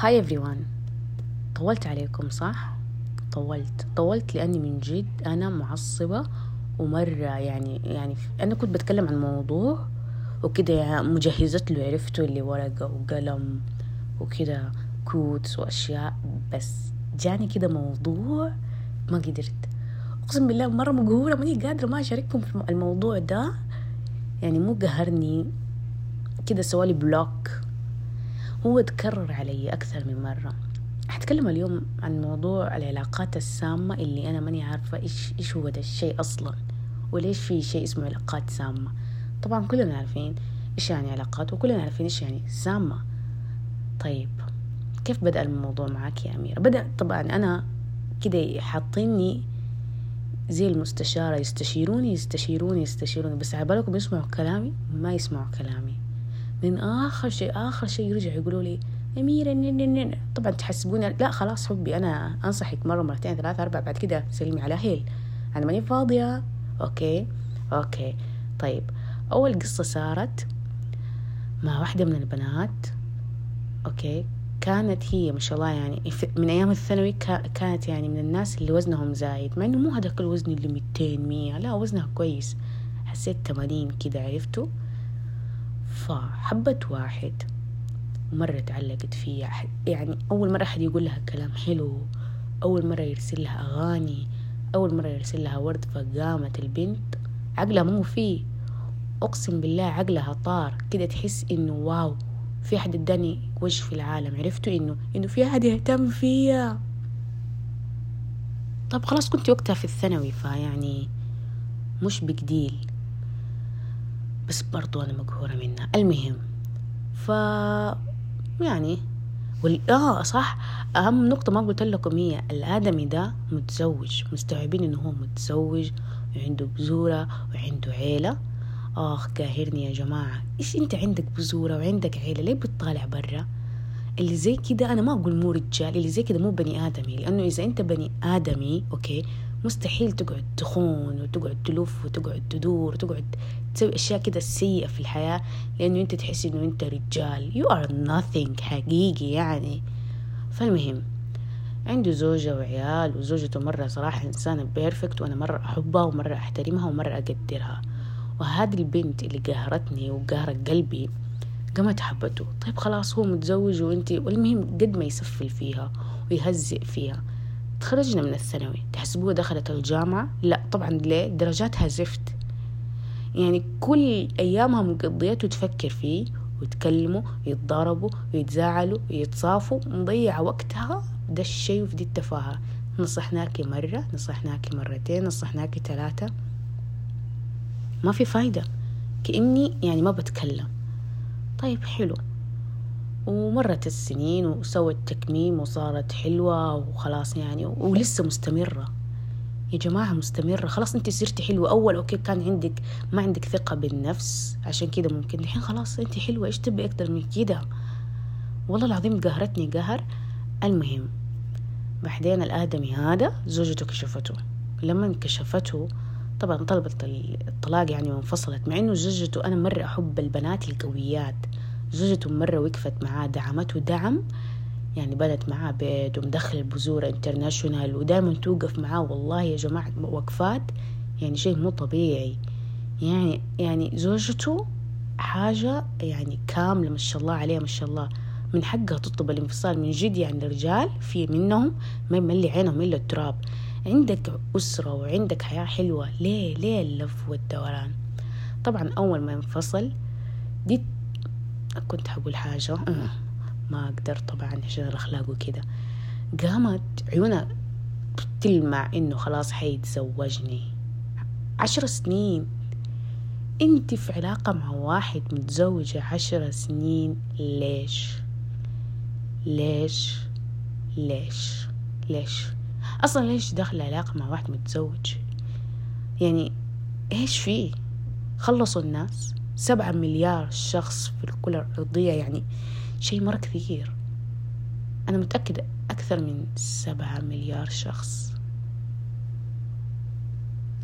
هاي everyone. طولت عليكم صح؟ طولت. طولت لأني من جد أنا معصبة ومرة يعني يعني أنا كنت بتكلم عن موضوع وكده يعني مجهزت له عرفتوا اللي ورقة وقلم وكده كوتس وأشياء بس. جاني كده موضوع ما قدرت. أقسم بالله مرة مقهورة ماني قادرة ما أشارككم في الموضوع ده. يعني مو قهرني. كده سوالي بلوك. هو تكرر علي أكثر من مرة. حتكلم اليوم عن موضوع العلاقات السامة اللي أنا ماني عارفة إيش إيش هو ده الشيء أصلا وليش في شيء اسمه علاقات سامة. طبعا كلنا عارفين إيش يعني علاقات وكلنا عارفين إيش يعني سامة. طيب كيف بدأ الموضوع معك يا أميرة؟ بدأ طبعا أنا كده حاطيني زي المستشارة يستشيروني يستشيروني يستشيروني بس على بالكم يسمعوا كلامي ما يسمعوا كلامي. من آخر شيء آخر شيء يرجع يقولوا لي أميرة نن نن طبعا تحسبوني لا خلاص حبي أنا أنصحك مرة مرتين ثلاثة أربعة بعد كده سلمي على هيل. أنا ماني فاضية. okay okay. طيب أول قصة صارت مع واحدة من البنات. okay كانت هي ما شاء الله يعني من أيام الثانوي كانت يعني من الناس اللي وزنهم زايد مع إنه مو هذاك الوزن اللي ميتين مية لا وزنها كويس. حسيت تمانين كده عرفتوا؟ فحبت واحد. مرة تعلقت فيه يعني أول مرة أحد يقول لها كلام حلو أول مرة يرسل لها أغاني أول مرة يرسل لها ورد فقامت البنت عقلها مو فيه. أقسم بالله عقلها طار. كده تحس إنه واو في أحد اداني وجه في العالم. عرفتوا إنه إنه في أحد يهتم فيا. طب خلاص كنت وقتها في الثانوي فيعني مش بجديل بس برضو أنا مقهورة منها. المهم ف يعني وال... آه صح. أهم نقطة ما قلت لكم هي الآدمي ده متزوج مستوعبين إنه هو متزوج وعنده بزورة وعنده عيلة. آخ قاهرني يا جماعة إيش أنت عندك بزورة وعندك عيلة؟ ليه بتطالع برا؟ اللي زي كده أنا ما أقول مو رجال اللي زي كده مو بني آدمي. لأنه إذا أنت بني آدمي okay مستحيل تقعد تخون وتقعد تلف وتقعد تدور وتقعد تسوي أشياء كده سيئة في الحياة لأنه أنت تحس إنه أنت رجال. You are nothing حقيقي يعني. فالمهم عنده زوجة وعيال وزوجته مرة صراحة إنسانة perfect وأنا مرة أحبها ومرة أحترمها ومرة أقدرها. وهذه البنت اللي قهرتني وقهرت قلبي قامت حبته. طيب خلاص هو متزوج وانتي والمهم قد ما يسفل فيها ويهزئ فيها. تخرجنا من الثانوي. تحسبوها دخلت الجامعة؟ لا طبعا ليه؟ درجاتها زفت. يعني كل أيامها مقضيته تفكر فيه ويتكلموا ويتضاربوا ويتزاعلوا ويتصافوا مضيعة وقتها ده الشيء وفي دي التفاهة. نصحناكي مرة نصحناكي مرتين نصحناكي ثلاثة. ما في فايدة. كأني يعني ما بتكلم. طيب حلو. ومرت السنين وسوت تكميم وصارت حلوة وخلاص يعني ولسه مستمرة. يا جماعة مستمرة خلاص أنت صرتي حلوة. أول أوكي كان عندك ما عندك ثقة بالنفس. عشان كده ممكن. الحين خلاص أنت حلوة إيش تبي أكتر من كده؟ والله العظيم قهرتني قهر. المهم بعدين الآدمي هذا زوجته كشفته. لما كشفته طبعا طلبت الطلاق يعني وانفصلت مع إنه زوجته أنا مرة أحب البنات القويات. زوجته مرة وقفت معاه دعمته دعم يعني بنت معاه بيت ومدخل البذور انترناشونال ودائما توقف معاه. والله يا جماعة وقفات يعني شيء مو طبيعي. يعني يعني زوجته حاجة يعني كاملة ما شاء الله عليها ما شاء الله. من حقها تطلب الانفصال من جد يعني الرجال في منهم ما يملي عينهم إلا التراب. عندك أسرة وعندك حياة حلوة. ليه ليه اللف والدوران؟ طبعا أول ما انفصل دي كنت حقول حاجة. ما أقدر طبعا عشان الأخلاق وكده. قامت عيونها بتلمع إنه خلاص حيتزوجني. عشر سنين. أنت في علاقة مع واحد متزوجة عشر سنين. ليش؟ ليش؟ ليش؟ ليش؟ أصلا ليش داخل علاقة مع واحد متزوج؟ يعني إيش فيه؟ خلصوا الناس. سبعة مليار شخص في الكرة الأرضية يعني شيء مرة كثير. أنا متأكدة أكثر من سبعة مليار شخص.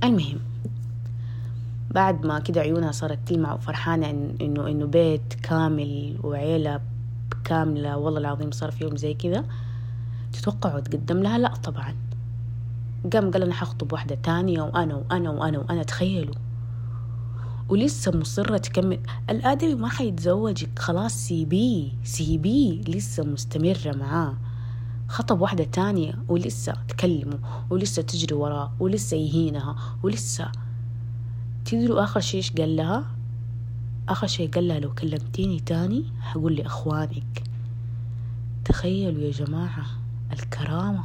المهم بعد ما كده عيونها صارت تلمع وفرحانة إنه إنه بيت كامل وعيلة كاملة والله العظيم صار في يوم زي كذا. تتوقعوا تقدم لها؟ لا طبعا. قام قال أنا حخطب واحدة تانية وأنا وأنا وأنا وأنا تخيلوا. ولسه مصرة تكمل. الآدمي ما حيتزوجك خلاص سيبيه سيبيه لسه مستمرة معاه. خطب واحدة تانية ولسه تكلمه ولسه تجري وراه ولسه يهينها ولسه. تدروا آخر شيء إيش قال لها؟ آخر شيء قال لها لو كلمتيني تاني حقول لأخوانك تخيلوا يا جماعة الكرامة.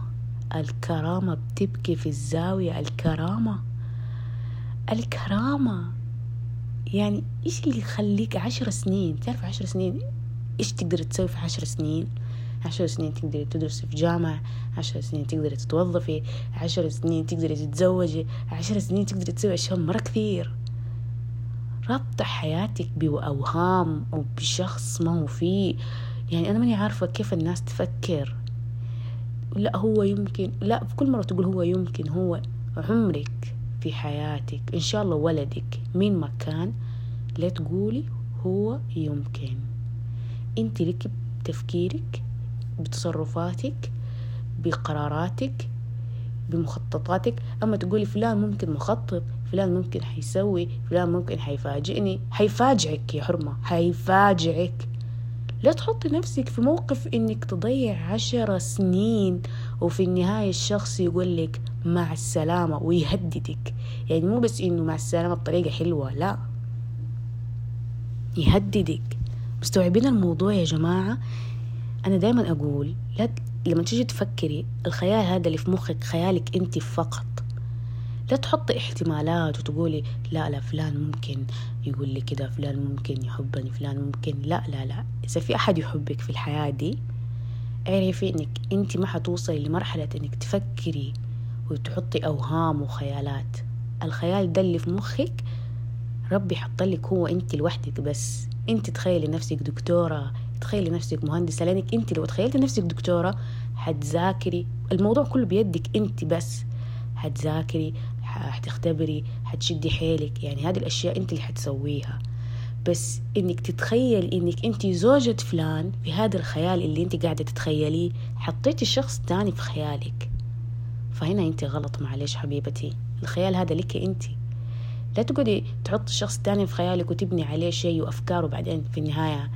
الكرامة بتبكي في الزاوية. الكرامة. الكرامة. يعني إيش اللي يخليك عشر سنين؟ تعرف عشر سنين إيش تقدر تسوي في عشر سنين؟ عشر سنين تقدري تدرسي في جامعة عشر سنين تقدري تتوظفي عشر سنين تقدري تتزوجي عشر سنين تقدري تسوي أشياء مرة كثير. ربط حياتك بأوهام أو بشخص ما هو فيه. يعني أنا ماني عارفة كيف الناس تفكر. لا هو يمكن لا في كل مرة تقول هو يمكن هو عمرك. في حياتك. إن شاء الله ولدك مين ما كان لا تقولي هو يمكن. أنت لك بتفكيرك بتصرفاتك بقراراتك بمخططاتك. أما تقولي فلان ممكن مخطط فلان ممكن حيسوي فلان ممكن حيفاجئني. حيفاجئك يا حرمة حيفاجئك. لا تحطي نفسك في موقف إنك تضيع عشر سنين وفي النهاية الشخص يقول لك مع السلامة ويهددك. يعني مو بس إنه مع السلامة بطريقة حلوة لا. يهددك. مستوعبين الموضوع يا جماعة؟ أنا دايما أقول لا لما تيجي تفكري الخيال هذا اللي في مخك خيالك أنت فقط. لا تحطي احتمالات وتقولي لا لا فلان ممكن يقول لي كده فلان ممكن يحبني فلان ممكن لا لا لا. إذا في أحد يحبك في الحياة دي اعرفي إنك أنت ما حتوصلي لمرحلة إنك تفكري وتحطي أوهام وخيالات. الخيال ده اللي في مخك ربي حطلك هو أنت لوحدك بس. أنت تخيلي نفسك دكتورة تخيلي نفسك مهندسة لأنك أنت لو تخيلتي نفسك دكتورة حتذاكري. الموضوع كله بيدك أنت بس. حتذاكري حتختبري حتشدي حيلك. يعني هذه الأشياء أنت اللي حتسويها. بس إنك تتخيل إنك أنت زوجة فلان في هذا الخيال اللي أنت قاعدة تتخيليه حطيتي شخص تاني في خيالك. فهنا انت غلط معلش حبيبتي. الخيال هذا لك انت لا تقعدي تحط شخص تاني في خيالك وتبني عليه شيء وأفكار وبعدين في النهاية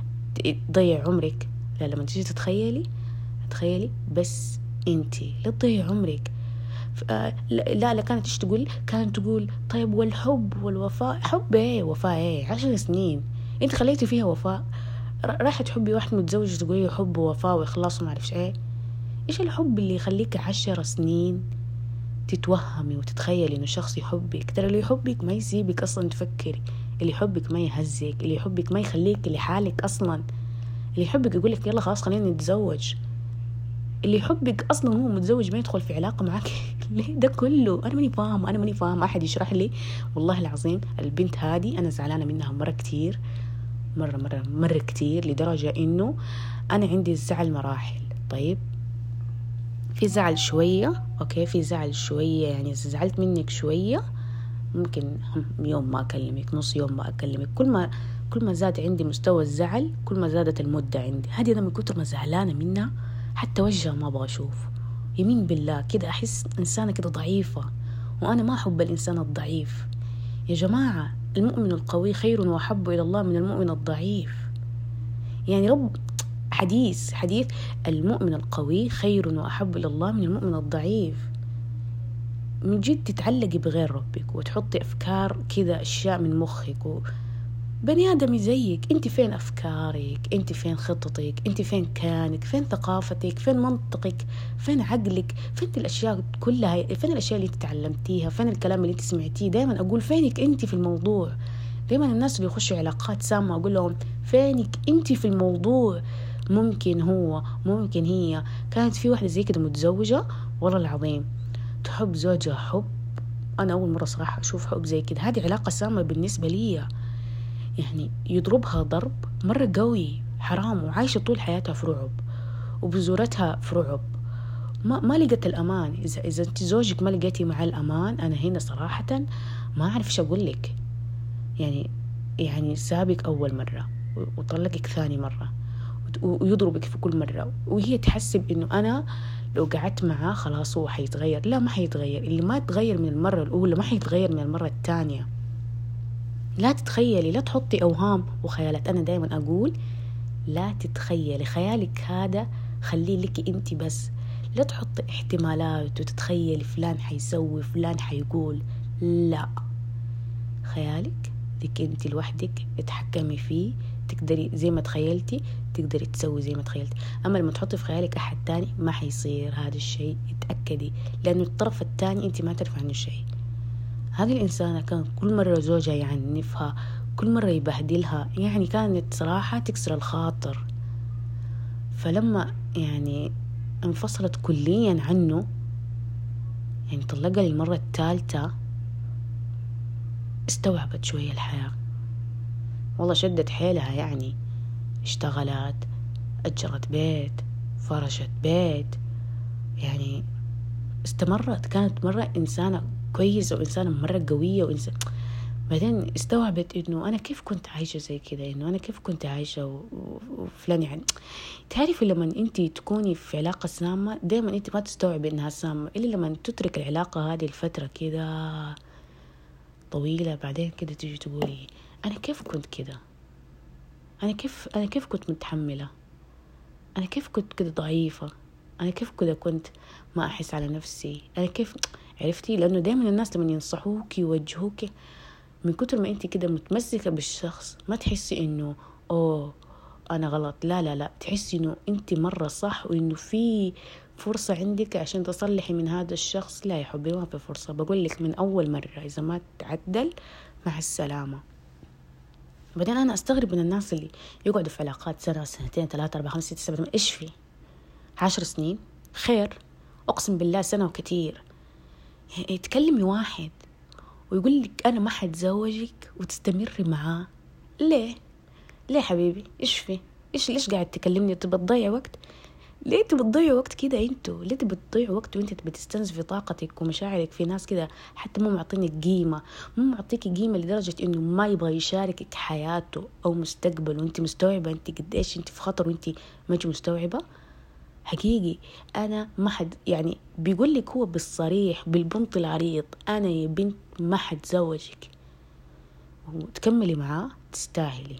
تضيع عمرك. لا لما تيجي تتخيلي تخيلي بس انت لا تضيعي عمرك. آه لا لا كانت إيش تقول؟ كانت تقول طيب والحب والوفاء؟ حب إيه؟ وفاء إيه؟ عشر سنين. انت خليتي فيها وفاء؟ راح تحبي واحد متزوج تقولي حب ووفاء وإخلاص وما أعرفش إيه. إيش الحب اللي يخليك عشر سنين تتوهمي وتتخيلي إنه شخص يحبك؟ ترى اللي يحبك ما يسيبك أصلا تفكري اللي يحبك ما يهزك اللي يحبك ما يخليك لحالك أصلا. اللي يحبك يقول لك يلا خلاص خلينا نتزوج. اللي يحبك أصلا هو متزوج ما يدخل في علاقة معك. ليه ده كله؟ أنا ماني فاهم أنا ماني فاهم أحد يشرح لي؟ والله العظيم البنت هذه أنا زعلانة منها مرة كتير مرة مرة مرة كتير لدرجة إنه أنا عندي زعل مراحل. طيب في زعل شوية أوكي؟ في زعل شوية يعني زعلت منك شوية. ممكن يوم ما أكلمك نص يوم ما أكلمك. كل ما كل ما زاد عندي مستوى الزعل كل ما زادت المدة عندي. هذه أنا من كتر ما زعلانة منها حتى وجهها ما أبغى أشوف. يمين بالله كده أحس إنسانة كده ضعيفة. وأنا ما أحب الإنسان الضعيف. يا جماعة المؤمن القوي خير وأحب إلى الله من المؤمن الضعيف. يعني رب حديث حديث المؤمن القوي خير وأحب إلى الله من المؤمن الضعيف. من جد تتعلقي بغير ربك وتحطي أفكار كذا أشياء من مخك و... بني آدمي زيك. أنت فين أفكارك؟ أنت فين خططك؟ أنت فين كانك فين ثقافتك؟ فين منطقك؟ فين عقلك؟ فين الأشياء كلها؟ فين الأشياء اللي تعلمتيها؟ فين الكلام اللي أنت سمعتيه؟ دائما أقول فينك أنت في الموضوع. دائما الناس اللي يخشوا علاقات سامة أقول لهم فينك أنت في الموضوع. ممكن هو ممكن هي كانت في واحدة زي كده متزوجة. والله العظيم تحب زوجها حب. أنا أول مرة صراحة أشوف حب زي كده. هذه علاقة سامة بالنسبة لي. يعني يضربها ضرب مرة قوي حرام وعايشة طول حياتها في رعب وبزورتها في رعب. ما ما لقت الأمان. إذا إذا أنت زوجك ما لقيتي معاه الأمان أنا هنا صراحة ما أعرف إيش أقول لك. يعني يعني سابك أول مرة وطلقك ثاني مرة. ويضربك في كل مرة. وهي تحسب إنه أنا لو قعدت معاه خلاص هو حيتغير. لا ما حيتغير. اللي ما تغير من المرة الأولى ما حيتغير من المرة الثانية. لا تتخيلي لا تحطي أوهام وخيالات. أنا دايما أقول لا تتخيلي. خيالك هذا خليه لك أنت بس. لا تحطي احتمالات وتتخيلي فلان حيسوي فلان حيقول. لا. خيالك لك أنت لوحدك اتحكمي فيه تقدري زي ما تخيلتي تقدري تسوي زي ما تخيلتي. أما لما تحطي في خيالك أحد تاني ما حيصير هذا الشيء اتأكدي لأنه الطرف التاني أنت ما تعرفي عنه شيء. هذه الإنسانة كان كل مرة زوجها يعنفها كل مرة يبهدلها يعني كانت صراحة تكسر الخاطر. فلما يعني انفصلت كليا عنه يعني طلقها للمرة الثالثة استوعبت شوية الحياة. والله شدت حيلها يعني. اشتغلت أجرت بيت فرشت بيت. يعني استمرت كانت مرة إنسانة كويسة وإنسانة مرة قوية وإنسان. بعدين استوعبت إنه أنا كيف كنت عايشة زي كذا إنه أنا كيف كنت عايشة وفلان يعني تعرفي لما أنت تكوني في علاقة سامة دائما أنت ما تستوعبي إنها سامة إلا لما تترك العلاقة هذه الفترة كذا طويلة بعدين كده تيجي تقولي أنا كيف كنت كده؟ أنا كيف أنا كيف كنت متحملة؟ أنا كيف كنت كده ضعيفة؟ أنا كيف كده كنت ما أحس على نفسي؟ أنا كيف عرفتي؟ لأنه دايما الناس لما ينصحوك يوجهوك من كتر ما أنت كده متمسكة بالشخص ما تحسي إنه أوه أنا غلط. لا لا لا تحسي إنه أنت مرة صح وإنه في فرصة عندك عشان تصلحي من هذا الشخص. لا يا حبي ما في فرصة. بقول لك من أول مرة إذا ما تعدل مع السلامة. بعدين أنا أستغرب من الناس اللي يقعدوا في علاقات سنة سنتين ثلاثة أربعة خمسة ستة سبعة إيش في عشر سنين خير أقسم بالله سنة وكتير يعني تكلمي واحد ويقول لك أنا ما حتزوجك وتستمري معاه ليه؟ ليه حبيبي؟ إيش في؟ إيش ليش قاعد تكلمني تبى تضيع وقت؟ ليه تبي تضيعوا وقت كده أنتوا؟ ليه تبي تضيعوا وقت وانت بتستنزفي طاقتك ومشاعرك في ناس كده حتى مو معطينك قيمة مو معطيكي قيمة لدرجة انه ما يبغى يشاركك حياته أو مستقبل وانت مستوعبة انت قديش انت في خطر وانت ما مستوعبة؟ حقيقي أنا ما حد يعني بيقول لك هو بالصريح بالبنط العريض أنا يا بنت ما حتزوجك. وتكملي معاه تستاهلي.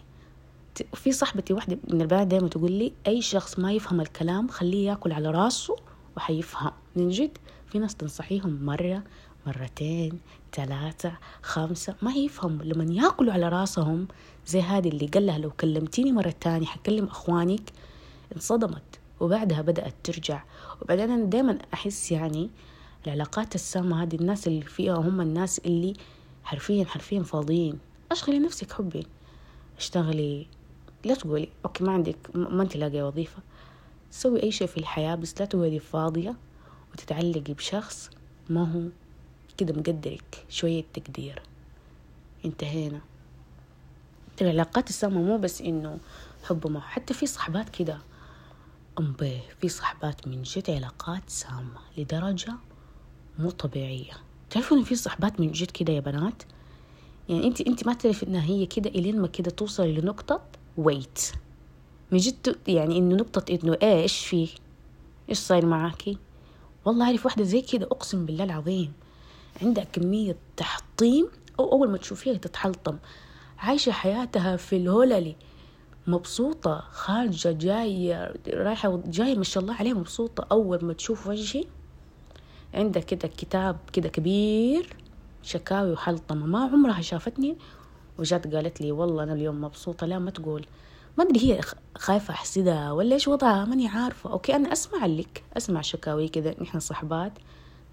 في صاحبتي واحدة من البنات دايما تقول لي أي شخص ما يفهم الكلام خليه ياكل على راسه وحيفهم. من جد في ناس تنصحيهم مرة مرتين ثلاثة خمسة ما يفهموا لما ياكلوا على راسهم زي هذه اللي قال لها لو كلمتيني مرة تانية حكلم أخوانك انصدمت. وبعدها بدأت ترجع. وبعدين أنا دايما أحس يعني العلاقات السامة هذه الناس اللي فيها هم الناس اللي حرفيا حرفيا فاضيين. أشغلي نفسك حبي. أشتغلي لا تقولي أوكي ما عندك ما أنت لاقي وظيفة. سوي أي شيء في الحياة بس لا تقعدي فاضية وتتعلقي بشخص ما هو كده مقدرك شوية تقدير. انتهينا. العلاقات السامة مو بس إنه حب ما حتى في صحبات كده. أمبي في صحبات من جد علاقات سامة لدرجة مو طبيعية. تعرفوا إن في صحبات من جد كده يا بنات؟ يعني أنت أنت ما تعرفي إنها هي كده إلين ما كده توصل لنقطة ويت من جد يعني إنه نقطة إنه إيش في؟ إيش صاير معاكي؟ والله أعرف واحدة زي كده أقسم بالله العظيم. عندها كمية تحطيم أو أول ما تشوفيها تتحلطم. عايشة حياتها في الهوللي مبسوطة خارجة جاية رايحة جاية ما شاء الله عليها مبسوطة. أول ما تشوف وجهي عندها كده كتاب كده كبير شكاوي وحلطمة. ما عمرها شافتني وجات قالت لي والله أنا اليوم مبسوطة لا ما تقول. ما أدري هي خايفة أحسدها ولا إيش وضعها ماني عارفة. okay أنا أسمع لك أسمع شكاوي كذا نحن صحبات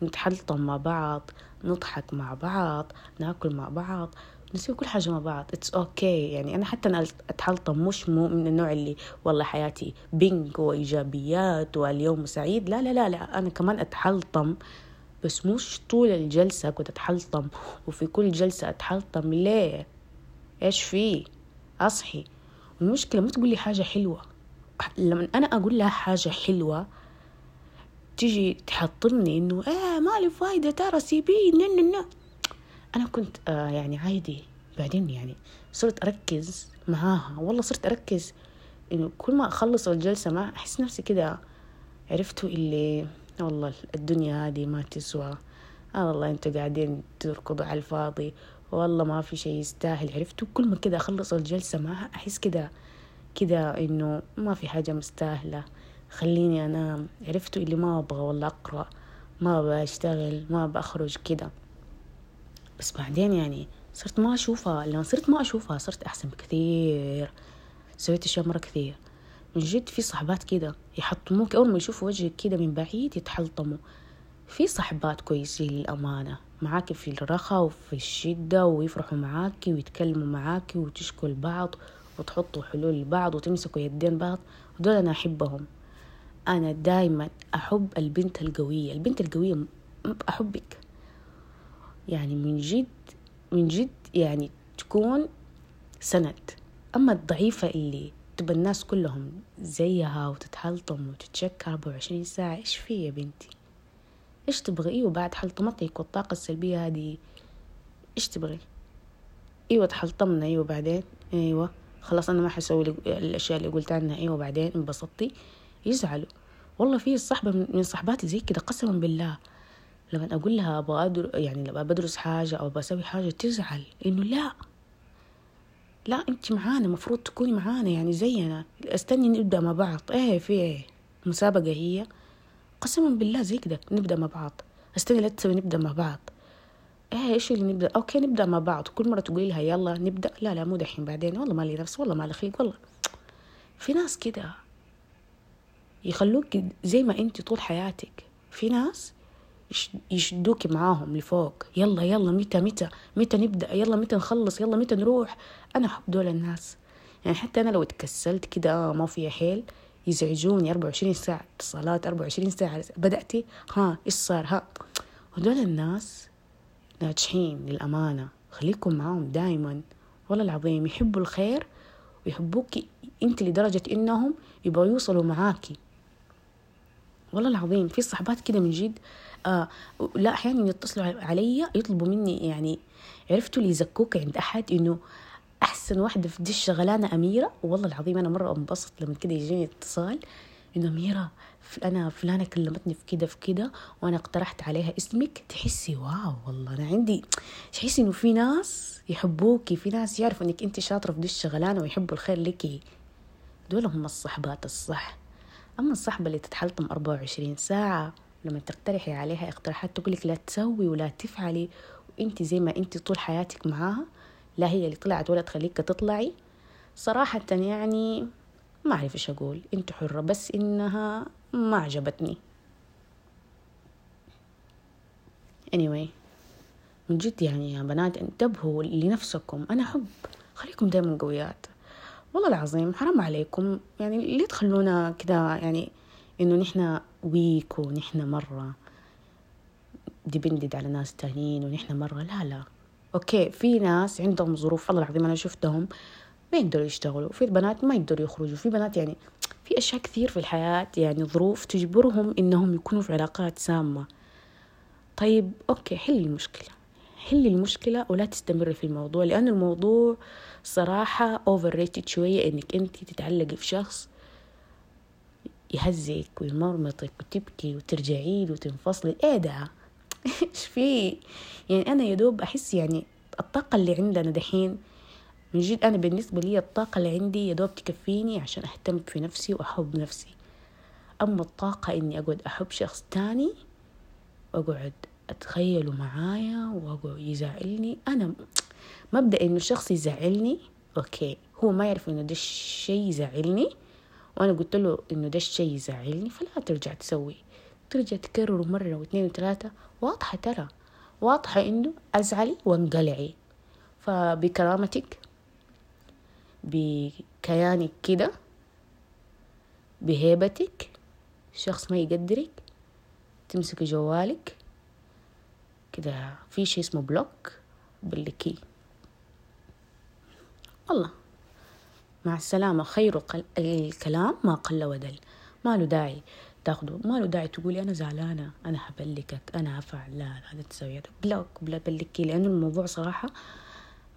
نتحلطم مع بعض نضحك مع بعض ناكل مع بعض نسوي كل حاجة مع بعض. it's okay okay. يعني أنا حتى أنا أتحلطم مش مو من النوع اللي والله حياتي pink وإيجابيات واليوم سعيد. لا لا لا لا. أنا كمان أتحلطم بس مش طول الجلسة كنت أتحلطم. وفي كل جلسة أتحلطم. ليه؟ إيش في؟ أصحي. المشكلة ما تقول لي حاجة حلوة. لما أنا أقول لها حاجة حلوة تيجي تحطمني إنه آه ما لي فايدة ترى سيبيه أنا كنت آه يعني عادي. بعدين يعني صرت أركز معاها. والله صرت أركز إنه كل ما أخلص الجلسة ما أحس نفسي كده عرفتوا اللي والله الدنيا هذه ما تسوى. آه والله أنتوا قاعدين تركضوا على الفاضي. والله ما في شيء يستاهل عرفتوا كل ما كده أخلص الجلسة معها أحس كده كده إنه ما في حاجة مستاهلة. خليني أنام عرفتوا اللي ما أبغى ولا أقرأ ما أبغى أشتغل ما أبغى أخرج كده. بس بعدين يعني صرت ما أشوفها لما صرت ما أشوفها صرت أحسن بكثير. سويت أشياء مرة كثير. من جد في صحبات كده يحطموك أول ما يشوفوا وجهك كده من بعيد يتحلطموا. في صحبات كويسين للأمانة. معاكي في الرخاء وفي الشدة ويفرحوا معاكي ويتكلموا معاكي وتشكوا لبعض وتحطوا حلول لبعض وتمسكوا يدين بعض. ودول أنا أحبهم. أنا دايما أحب البنت القوية. البنت القوية أحبك. يعني من جد من جد يعني تكون سند. أما الضعيفة اللي تبى الناس كلهم زيها وتتحلطم وتتشكى 24 ساعة إيش في يا بنتي؟ إيش تبغي؟ إيوه بعد حلطمتك والطاقة السلبية هذه إيش تبغي؟ إيوه تحلطمنا إيوه بعدين؟ إيوه خلاص أنا ما حسوي الأشياء اللي قلت عنها. إيوه بعدين؟ انبسطتي. يزعلوا. والله في صحبة من صحباتي زي كده قسما بالله. لما أقول لها أبغى أدر... يعني لما بدرس حاجة أو بسوي حاجة تزعل. إنه لا. لا أنت معانا. مفروض تكوني معانا. يعني زينا. استني نبدأ مع بعض. إيه في إيه؟ مسابقة هي. قسما بالله زي كده نبدأ مع بعض. استني لا تسوي نبدأ مع بعض. إيه إيش اللي نبدأ؟ أوكي نبدأ مع بعض. كل مرة تقولي لها يلا نبدأ. لا لا مو دحين بعدين. والله ما لي نفس والله ما لي خلق والله. في ناس كده يخلوك زي ما أنت طول حياتك. في ناس يشدوك معاهم لفوق. يلا يلا متى متى؟ متى نبدأ؟ يلا متى نخلص؟ يلا متى نروح؟ أنا احب دول الناس. يعني حتى أنا لو اتكسلت كده ما في حيل. يزعجوني 24 ساعة اتصالات 24 ساعة بدأتي ها إيش صار؟ ها هدول الناس ناجحين للأمانة. خليكم معاهم دايما. والله العظيم يحبوا الخير ويحبوك أنت لدرجة إنهم يبغوا يوصلوا معاكي والله العظيم في صحبات كده من جد آه لا أحيانا يتصلوا علي يطلبوا مني يعني عرفتوا اللي يزكوك عند أحد إنه أحسن واحدة في دي الشغلانة أميرة. والله العظيم أنا مرة انبسط لما كده يجيني اتصال إنه أميرة أنا فلانة كلمتني في كده في كده وأنا اقترحت عليها اسمك. تحسي واو والله أنا عندي تحسي إنه في ناس يحبوكي في ناس يعرفوا إنك أنت شاطرة في دي الشغلانة ويحبوا الخير لك. دول هم الصحبات الصح. أما الصحبة اللي تتحلطم 24 ساعة لما تقترحي عليها اقتراحات تقولك لا تسوي ولا تفعلي وأنت زي ما أنت طول حياتك معاها لا هي اللي طلعت ولا تخليك تطلعي. صراحة يعني ما أعرف إيش أقول. أنت حرة بس إنها ما عجبتني. Anyway من جد يعني يا بنات انتبهوا لنفسكم. أنا أحب خليكم دايما قويات. والله العظيم حرام عليكم. يعني ليه تخلونا كده؟ يعني إنه نحنا weak ونحن مرة. depended على ناس تانيين ونحن مرة. لا لا. okay في ناس عندهم ظروف الله العظيم أنا شفتهم ما يقدروا يشتغلوا في بنات ما يقدروا يخرجوا في بنات يعني في أشياء كثير في الحياة يعني ظروف تجبرهم إنهم يكونوا في علاقات سامة. طيب okay حلي المشكلة حلي المشكلة ولا تستمري في الموضوع لأن الموضوع صراحة overrated شوية إنك أنت تتعلقي في شخص يهزك ويمرمطك وتبكي وترجعي له وتنفصلي. إيه ده؟ إيش في. يعني أنا يا دوب أحس يعني الطاقة اللي عندنا دحين من جد أنا بالنسبة لي الطاقة اللي عندي يا دوب تكفيني عشان أهتم في نفسي وأحب نفسي. أما الطاقة إني أقعد أحب شخص تاني وأقعد أتخيله معايا وأقعد يزعلني. أنا مبدأ إنه الشخص يزعلني أوكي. هو ما يعرف إنه ده الشيء يزعلني وأنا قلت له إنه ده الشيء يزعلني فلا ترجع تسوي. ترجع تكرره مرة واثنين وثلاثة واضحة ترى. واضحة إنه أزعلي وانقلعي. فبكرامتك بكيانك كده بهيبتك شخص ما يقدرك تمسكي جوالك كده في شيء اسمه block بلكي والله مع السلامة خير الكلام ما قل ودل. ما له داعي. تاخده؟ ما له داعي تقولي أنا زعلانة أنا حبلكك أنا هفعل لا لا تسوي block بلا بلكي لأنه الموضوع صراحة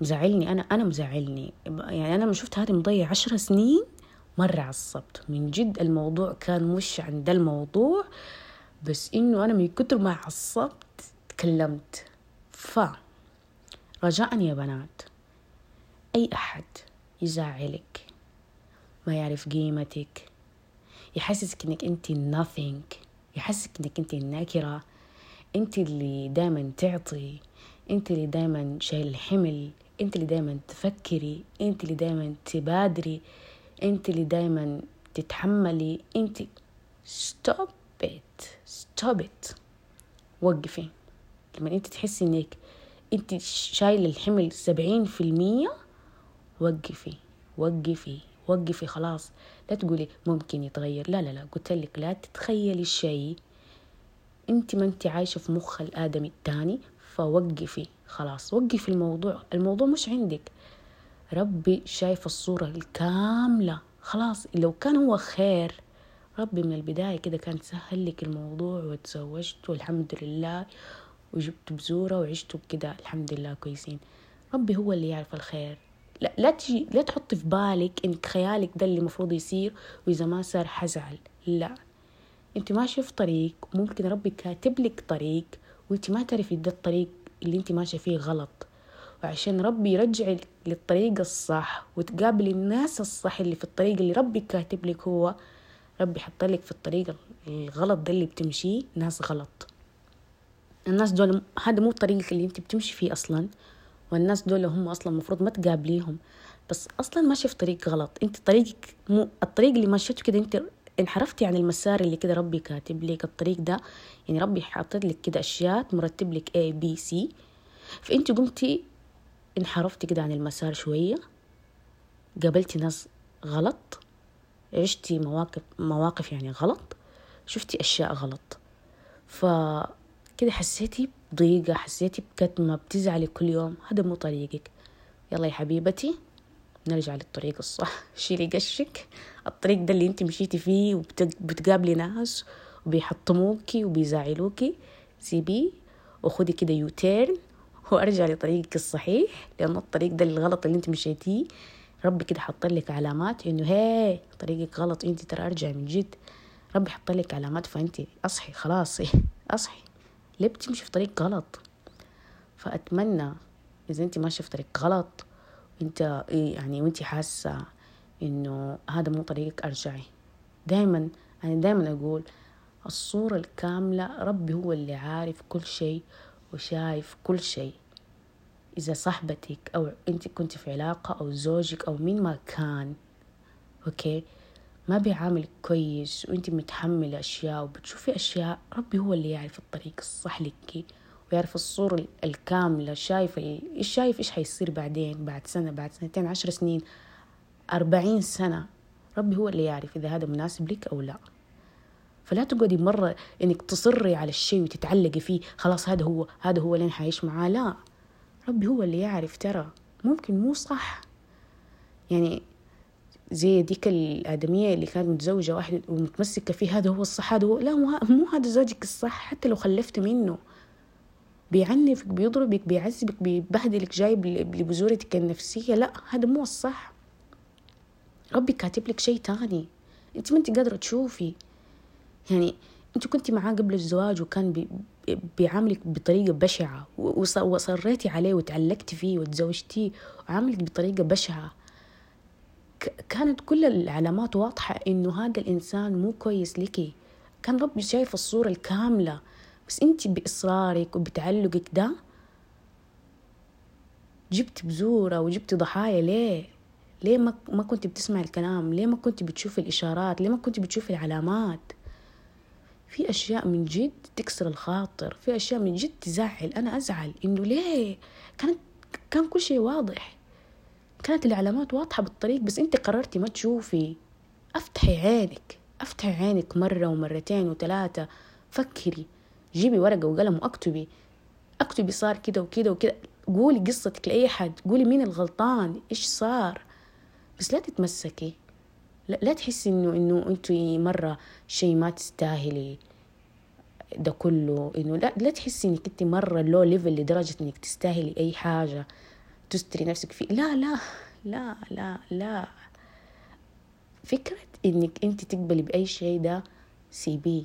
مزعلني. أنا أنا مزعلني. يعني أنا ما شفت هذه مضيع عشر سنين مرة عصبت. من جد الموضوع كان مش عند الموضوع بس إنه أنا من كتر ما عصبت تكلمت. ف رجاء يا بنات. أي أحد يزعلك ما يعرف قيمتك يحسسك إنك أنت nothing يحسسك إنك أنت ناكرة أنت اللي دايما تعطي أنت اللي دايما شايل الحمل أنت اللي دايما تفكري أنت اللي دايما تبادري أنت اللي دايما تتحملي أنت stop it stop it. وقفي. لما أنت تحسي إنك أنت شايل الحمل سبعين في المية وقفي وقفي. وقفي خلاص لا تقولي ممكن يتغير. لا لا لا قلت لك لا تتخيلي الشيء. انت ما انت عايشة في مخ الآدمي التاني فوقفي خلاص. وقفي الموضوع. الموضوع مش عندك. ربي شايف الصورة الكاملة. خلاص لو كان هو خير ربي من البداية كده كان سهل لك الموضوع وتزوجت والحمد لله وجبت بزورة وعشتوا كده الحمد لله كويسين. ربي هو اللي يعرف الخير. لا لا تجي لا تحطي في بالك انك خيالك ده اللي المفروض يصير وإذا ما صار حزعل لا. أنت ماشيه في طريق ممكن ربي كاتب لك طريق وأنت ما تعرفي ده الطريق اللي أنت ماشية فيه غلط. وعشان ربي يرجعك للطريق الصح وتقابل الناس الصح اللي في الطريق اللي ربي كاتب لك هو ربي حط لك في الطريق الغلط ده اللي بتمشيه ناس غلط. الناس دول هذا مو الطريق اللي أنت بتمشي فيه أصلا. والناس دول هم أصلا المفروض ما تقابليهم. بس أصلا ماشي في طريق غلط. أنت طريقك مو الطريق اللي مشيته كده أنت انحرفتي عن المسار اللي كده ربي كاتب لك. الطريق ده يعني ربي حاطط لك كده أشياء مرتب لك A B C. فأنت قمتي انحرفتي كده عن المسار شوية. قابلتي ناس غلط. عشتي مواقف مواقف يعني غلط. شفتي أشياء غلط. فكده حسيتي بضيقة حسيتي بكتمة بتزعلي كل يوم. هذا مو طريقك. يلا يا حبيبتي نرجع للطريق الصح. شيلي قشك. الطريق ده اللي انت مشيتي فيه وبتقابلي ناس وبيحطموكي وبيزعلوكي. سيبيه وخدي كده يوتيرن وارجع لطريقك الصحيح لأن الطريق ده الغلط اللي انت مشيتيه ربي كده حط لك علامات إنه هي طريقك غلط انت ترى ارجع من جد. ربي حط لك علامات فانت اصحي خلاص. اصحي. ليه بتمشي في طريق غلط. فأتمنى إذا أنت ماشية في طريق غلط انت يعني وأنت حاسة إنه هذا مو طريقك أرجعي. دائما أنا دائما أقول الصورة الكاملة ربي هو اللي عارف كل شيء وشايف كل شيء. إذا صاحبتك أو أنت كنت في علاقة أو زوجك أو مين ما كان أوكي؟ ما بيعاملك كويس وأنت متحملة أشياء وبتشوفي أشياء ربي هو اللي يعرف الطريق الصح لك ويعرف الصورة الكاملة شايف إيش شايف إيش حيصير بعدين بعد سنة بعد سنتين عشر سنين أربعين سنة. ربي هو اللي يعرف إذا هذا مناسب لك أو لا. فلا تقعدي مرة إنك تصري على الشيء وتتعلقي فيه خلاص هذا هو هذا هو اللي حعيش معاه. لا ربي هو اللي يعرف ترى. ممكن مو صح. يعني زي ديك الآدمية اللي كانت متزوجة واحد ومتمسكة فيه هذا هو الصح هذا هو لا مو هذا زوجك الصح حتى لو خلفت منه. بيعنفك بيضربك بيعذبك بيبهدلك جايب لبذورتك النفسية لا هذا مو الصح. ربي كاتب لك شيء تاني. انت ما انت قادرة تشوفي. يعني انت كنت معاه قبل الزواج وكان بي بيعاملك بطريقة بشعة وصريتي عليه وتعلقتي فيه وتزوجتيه وعاملك بطريقة بشعة. كانت كل العلامات واضحة إنه هذا الإنسان مو كويس لك. كان ربي شايف الصورة الكاملة. بس أنت بإصرارك وبتعلقك ده جبت بزورة وجبت ضحايا. ليه؟ ليه ما ما كنت بتسمع الكلام؟ ليه ما كنت بتشوف الإشارات؟ ليه ما كنت بتشوف العلامات؟ في أشياء من جد تكسر الخاطر. في أشياء من جد تزعل. أنا أزعل إنه ليه؟ كانت كان كل شيء واضح. كانت العلامات واضحة بالطريق بس أنت قررتي ما تشوفي. أفتحي عينك أفتحي عينك مرة ومرتين وثلاثة فكري جيبي ورقة وقلم واكتبي. اكتبي صار كده وكده وكده. قولي قصتك لأي حد. قولي مين الغلطان؟ إيش صار؟ بس لا تتمسكي. لا, لا تحسي إنه إنه أنت مرة شيء ما تستاهلي. ده كله إنه لا لا تحسي إنك أنت مرة low level لدرجة إنك تستاهلي أي حاجة. تستري نفسك فيه. لا لا لا لا لا. فكرة إنك أنت تقبلي بأي شيء ده سيبيه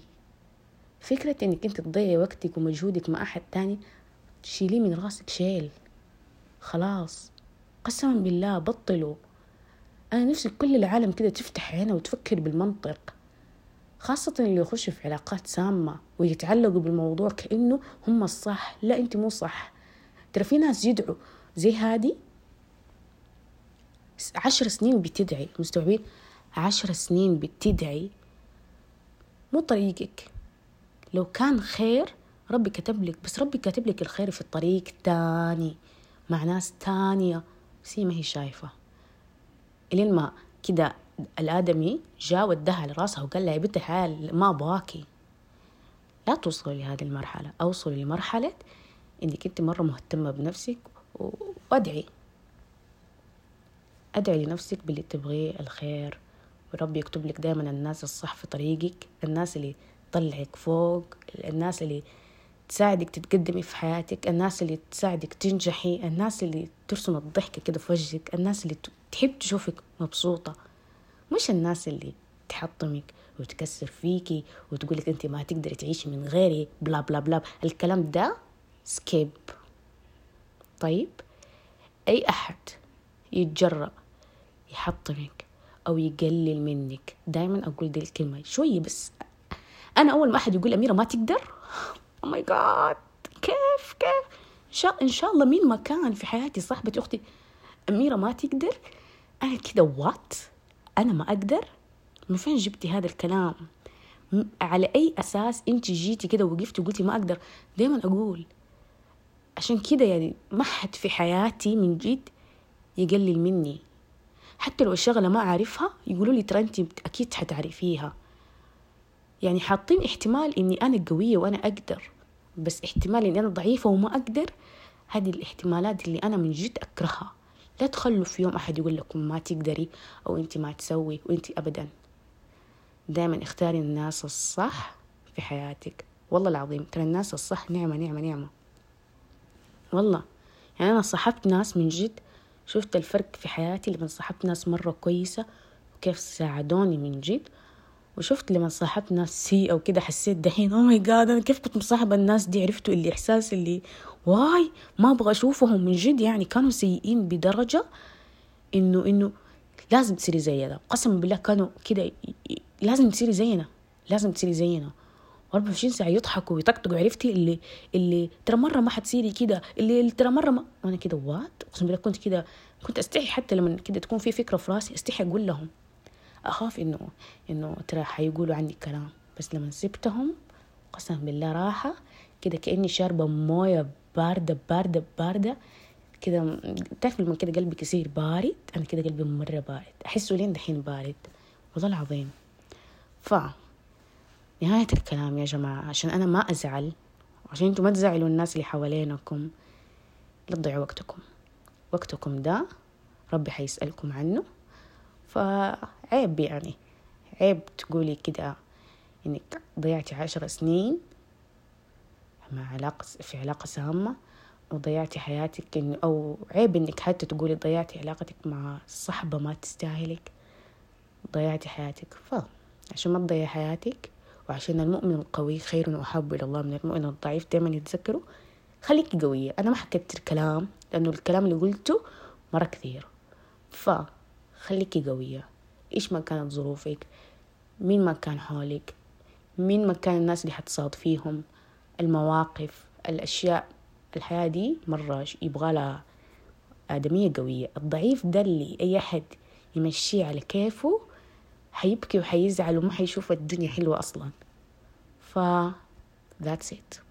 فكرة إنك أنت تضيعي وقتك ومجهودك مع أحد تاني شيليه من راسك شيل. خلاص. قسما بالله بطلوا. أنا نفسي كل العالم كده تفتح عينها وتفكر بالمنطق. خاصة اللي يخشوا في علاقات سامة ويتعلقوا بالموضوع كأنه هم الصح. لا أنت مو صح. ترى في ناس يدعوا زي هادي. عشر سنين بتدعي مستوعبين؟ عشر سنين بتدعي مو طريقك. لو كان خير ربي كتب لك بس ربي كاتب لك الخير في الطريق تاني مع ناس تانية بس هي ما هي شايفة. إلين ما كده الآدمي جاء ودها على راسها وقال لها يا بنت الحلال ما أبغاكي لا توصلوا لهذه المرحلة. أوصلوا لمرحلة إنك أنت مرة مهتمة بنفسك وأدعي. أدعي لنفسك باللي تبغيه الخير. وربي يكتب لك دائما الناس الصح في طريقك الناس اللي تطلعك فوق الناس اللي تساعدك تتقدمي في حياتك الناس اللي تساعدك تنجحي الناس اللي ترسم الضحكة كده في وجهك الناس اللي تحب تشوفك مبسوطة. مش الناس اللي تحطمك وتكسر فيكي وتقولك أنت ما تقدري تعيشي من غيري bla bla bla. الكلام ده skip. طيب؟ أي أحد يتجرأ يحطمك أو يقلل منك. دايما أقول دي الكلمة شوية بس. أنا أول ما أحد يقول أميرة ما تقدر. oh my God كيف كيف؟ إن شاء إن شاء الله مين ما كان في حياتي صاحبة أختي أميرة ما تقدر. أنا كده وات أنا ما أقدر. من فين جبتي هذا الكلام؟ على أي أساس انت جيتي كده وقفتي وقلتي ما أقدر؟ دايما أقول عشان كده يعني ما حد في حياتي من جد يقلل مني. حتى لو الشغلة ما أعرفها يقولوا لي ترى أنت أكيد حتعرفيها. يعني حاطين احتمال إني أنا قوية وأنا أقدر بس احتمال إني أنا ضعيفة وما أقدر هذه الاحتمالات اللي أنا من جد أكرهها. لا تخلوا في يوم أحد يقول لكم ما تقدري أو أنت ما تسوي وأنت أبدا. دائما اختاري الناس الصح في حياتك. والله العظيم ترى الناس الصح نعمة نعمة نعمة. والله. يعني أنا صاحبت ناس من جد شفت الفرق في حياتي لما صاحبت ناس مرة كويسة وكيف ساعدوني من جد وشفت لما صاحبت ناس سيئة وكده حسيت دحين أو ماي جاد أنا كيف كنت مصاحبة الناس دي؟ عرفتوا اللي إحساس اللي واي؟ ما أبغى أشوفهم من جد. يعني كانوا سيئين بدرجة إنه إنه لازم تصيري زي ده قسما بالله كانوا كده لازم تصيري زينا لازم تصيري زينا. 24 ساعة يضحكوا ويطقطقوا عرفتي اللي اللي ترى مرة ما حتصيري كده اللي, ترى مرة ما وأنا كده وات أقسم بالله كنت كده كنت أستحي حتى لما كده تكون في فكرة في راسي أستحي أقول لهم. أخاف انه إنه ترى حيقولوا عني كلام. بس لما سبتهم قسم بالله راحة. كده كأني شاربة موية باردة باردة باردة. كده تعرف لما كده قلبي كثير بارد؟ أنا كده قلبي مرة بارد. أحسه لين دحين بارد. والله العظيم. ف نهاية الكلام يا جماعة عشان أنا ما أزعل وعشان أنتوا ما تزعلوا الناس اللي حوالينكم. لا تضيعوا وقتكم. وقتكم ده ربي حيسألكم عنه. فعيب يعني. عيب تقولي كده إنك ضيعتي عشر سنين مع علاقة في علاقة سامة وضيعتي حياتك إن أو عيب إنك حتى تقولي ضيعتي علاقتك مع صحبة ما تستاهلك. ضيعتي حياتك. فعشان ما تضيعي حياتك وعشان المؤمن القوي خير وأحب إلى الله من المؤمن الضعيف دائما يتذكروا خليكي قوية. أنا ما حكيت الكلام لأنه الكلام اللي قلته مرة كثير. فخليكي قوية. إيش ما كانت ظروفك؟ مين ما كان حولك؟ مين ما كان الناس اللي حتصادفيهم المواقف الأشياء الحياة دي مرة يبغى لها آدمية قوية. الضعيف ده اللي أي أحد يمشيه على كيفه حيبكي وحيزعل وما حيشوف الدنيا حلوة أصلا. ف that's it.